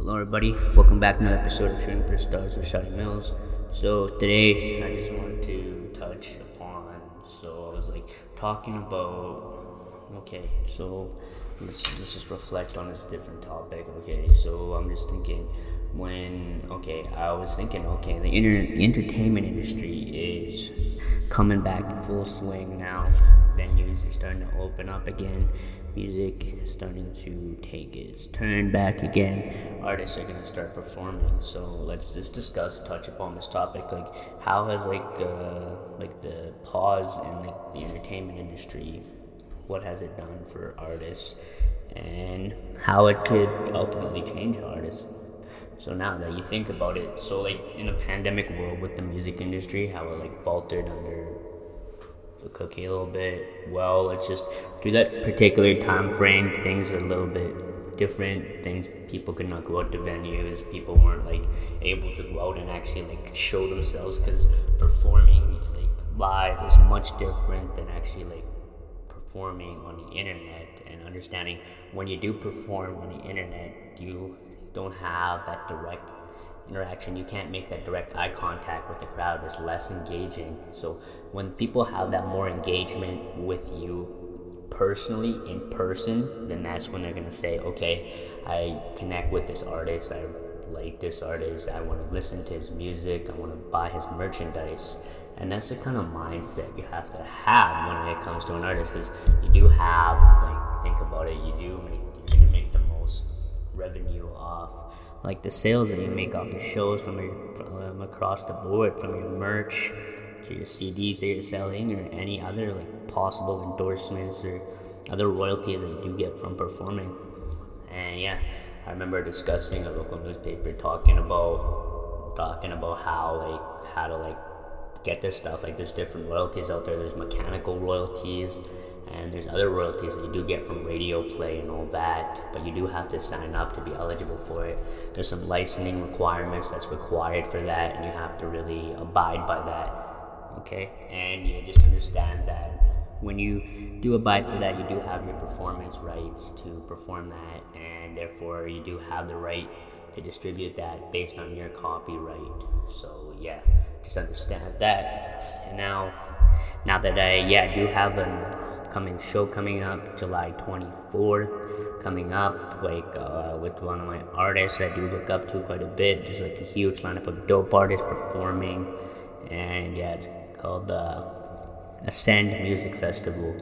Hello, everybody. Welcome back to another episode of Shooting for Stars with Shotty Mills. So today, I just wanted to touch upon. So I was like talking about. Okay, so let's let's just reflect on this different topic. Okay, so I'm just thinking when okay, I was thinking okay, the inter- the entertainment industry is coming back in full swing now. Venues are starting to open up again music is starting to take its turn back again. Artists are gonna start performing. So let's just discuss, touch upon this topic. Like, how has like uh, like the pause in like the entertainment industry, what has it done for artists, and how it could ultimately change artists. So now that you think about it, so like in a pandemic world with the music industry, how it like faltered under the cookie a little bit. Well, it's just through that particular time frame, things are a little bit different. Things people could not go out to venues. People weren't like able to go out and actually like show themselves because performing like live is much different than actually like performing on the internet and understanding when you do perform on the internet, you don't have that direct interaction. You can't make that direct eye contact with the crowd. It's less engaging. So when people have that more engagement with you personally in person, then that's when they're gonna say, okay, I connect with this artist. I like this artist. I want to listen to his music. I want to buy his merchandise. And that's the kind of mindset you have to have when it comes to an artist, because you do have, like, think about it. You do make, you're gonna make the most revenue off like the sales that you make off your shows from your from across the board, from your merch to your CDs that you're selling, or any other like possible endorsements or other royalties that you do get from performing. And yeah, I remember discussing a local newspaper talking about talking about how like how to like get this stuff. Like there's different royalties out there. There's mechanical royalties and there's other royalties that you do get from radio play and all that but you do have to sign up to be eligible for it. There's some licensing requirements that's required for that and you have to really abide by that okay? And you just understand that when you do abide for that you do have your performance rights to perform that and therefore you do have the right to distribute that based on your copyright. So yeah just understand that. And now now that i yeah do have an upcoming show coming up July 24th coming up like uh, with one of my artists I do look up to quite a bit. There's like a huge lineup of dope artists performing. And yeah it's called uh, Ascend Music Festival.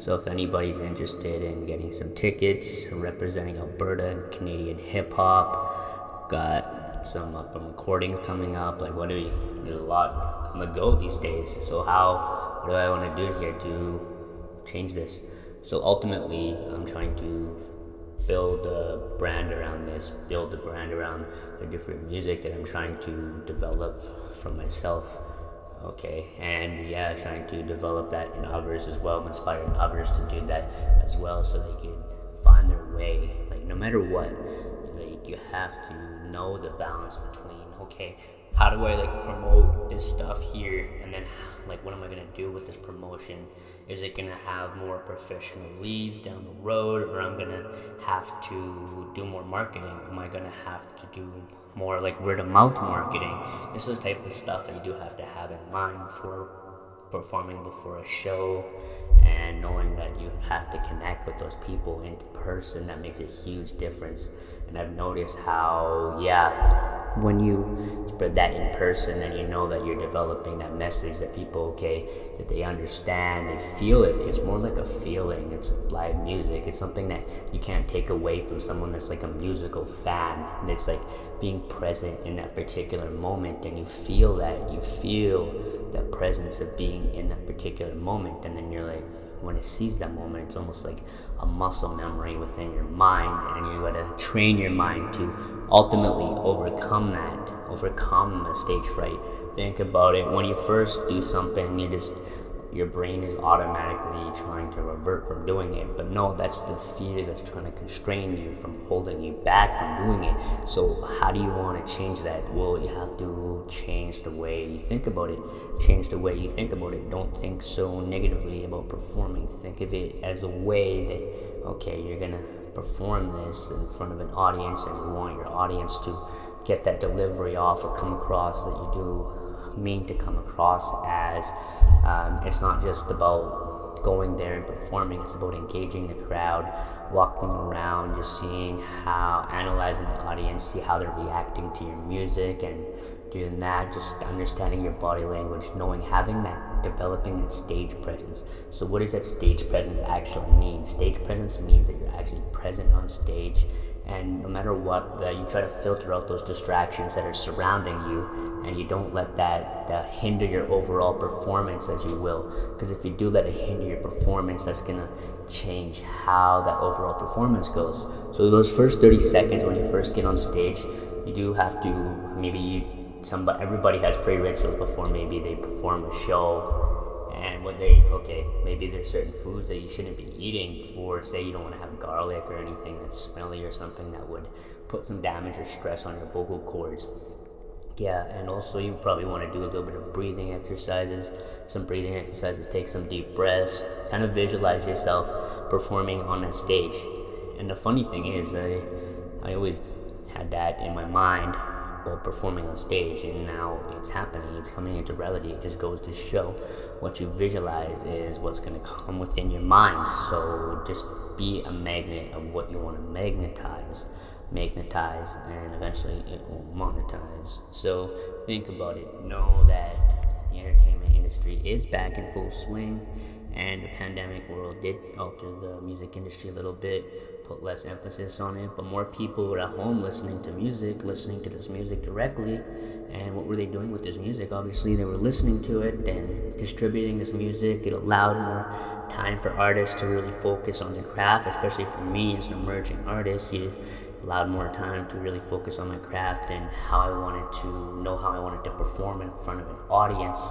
So if anybody's interested in getting some tickets representing Alberta and Canadian hip hop got some up recordings coming up like what do you there's a lot on the go these days. So how what do I want to do here? To change this. So ultimately, I'm trying to build a brand around this, build a brand around the different music that I'm trying to develop for myself. Okay, and yeah, trying to develop that in others as well, inspire others to do that as well, so they can find their way. Like no matter what, like you have to know the balance between okay, how do I like promote this stuff here, and then like what am I gonna do with this promotion? Is it to have more professional leads down the road, or I'm to have to do more marketing? Am I to have to do more like word of mouth marketing? This is the type of stuff that you do have to have in mind before performing before a show and knowing have to connect with those people in person that makes a huge difference. And i've noticed how yeah when you spread that in person and you know that you're developing that message that people okay that they understand they feel it. It's more like a feeling. It's live music. It's something that you can't take away from someone that's like a musical fan and it's like being present in that particular moment and you feel that. You feel that presence of being in that particular moment and then you're like when it sees that moment it's almost like a muscle memory within your mind and you gotta train your mind to ultimately overcome that overcome a stage fright. Think about it. When you first do something you just your brain is automatically trying to revert from doing it. But no, that's the fear that's trying to constrain you from holding you back from doing it. So, how do you want to change that? Well, you have to change the way you think about it. Change the way you think about it. Don't think so negatively about performing. Think of it as a way that, okay, you're going to perform this in front of an audience and you want your audience to get that delivery off or come across that you do mean to come across as um, it's not just about going there and performing it's about engaging the crowd walking around just seeing how analyzing the audience see how they're reacting to your music and doing that just understanding your body language knowing having that developing that stage presence. So what does that stage presence actually mean? Stage presence means that you're actually present on stage and no matter what uh, you try to filter out those distractions that are surrounding you and you don't let that uh, hinder your overall performance as you will. Because if you do let it hinder your performance that's to change how that overall performance goes. So those first 30 seconds when you first get on stage you do have to maybe you somebody everybody has pre-rituals before maybe they perform a show. And what they okay maybe there's certain foods that you shouldn't be eating for say you don't want to have garlic or anything that's smelly or something that would put some damage or stress on your vocal cords. Yeah and also you probably want to do a little bit of breathing exercises. Some breathing exercises take some deep breaths kind of visualize yourself performing on a stage. And the funny thing is i i always had that in my mind performing on stage and now it's happening it's coming into reality. It just goes to show what you visualize is what's going to come within your mind. So just be a magnet of what you want to magnetize magnetize and eventually it will monetize. So think about it. Know that the entertainment industry is back in full swing and the pandemic world did alter the music industry a little bit, put less emphasis on it, but more people were at home listening to music, listening to this music directly. And what were they doing with this music? Obviously, they were listening to it and distributing this music. It allowed more time for artists to really focus on their craft, especially for me as an emerging artist. It allowed more time to really focus on my craft and how I wanted to know how I wanted to perform in front of an audience.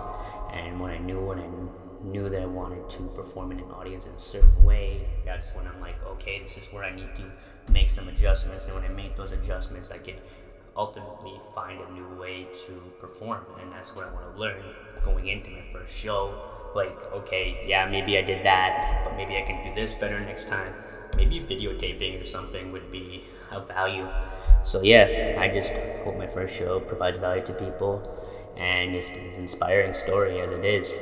And when I knew what I knew that I wanted to perform in an audience in a certain way, that's when I'm like, okay, this is where I need to make some adjustments. And when I make those adjustments, I can ultimately find a new way to perform. And that's what I want to learn going into my first show. Like, okay, yeah, maybe I did that, but maybe I can do this better next time. Maybe videotaping or something would be of value. So, yeah, I just hope my first show provides value to people and it's an inspiring story as it is.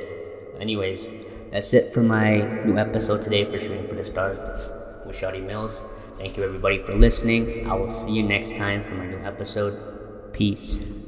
Anyways, that's it for my new episode today for Shooting for the Stars with Shotty Mills. Thank you everybody for listening. I will see you next time for my new episode. Peace.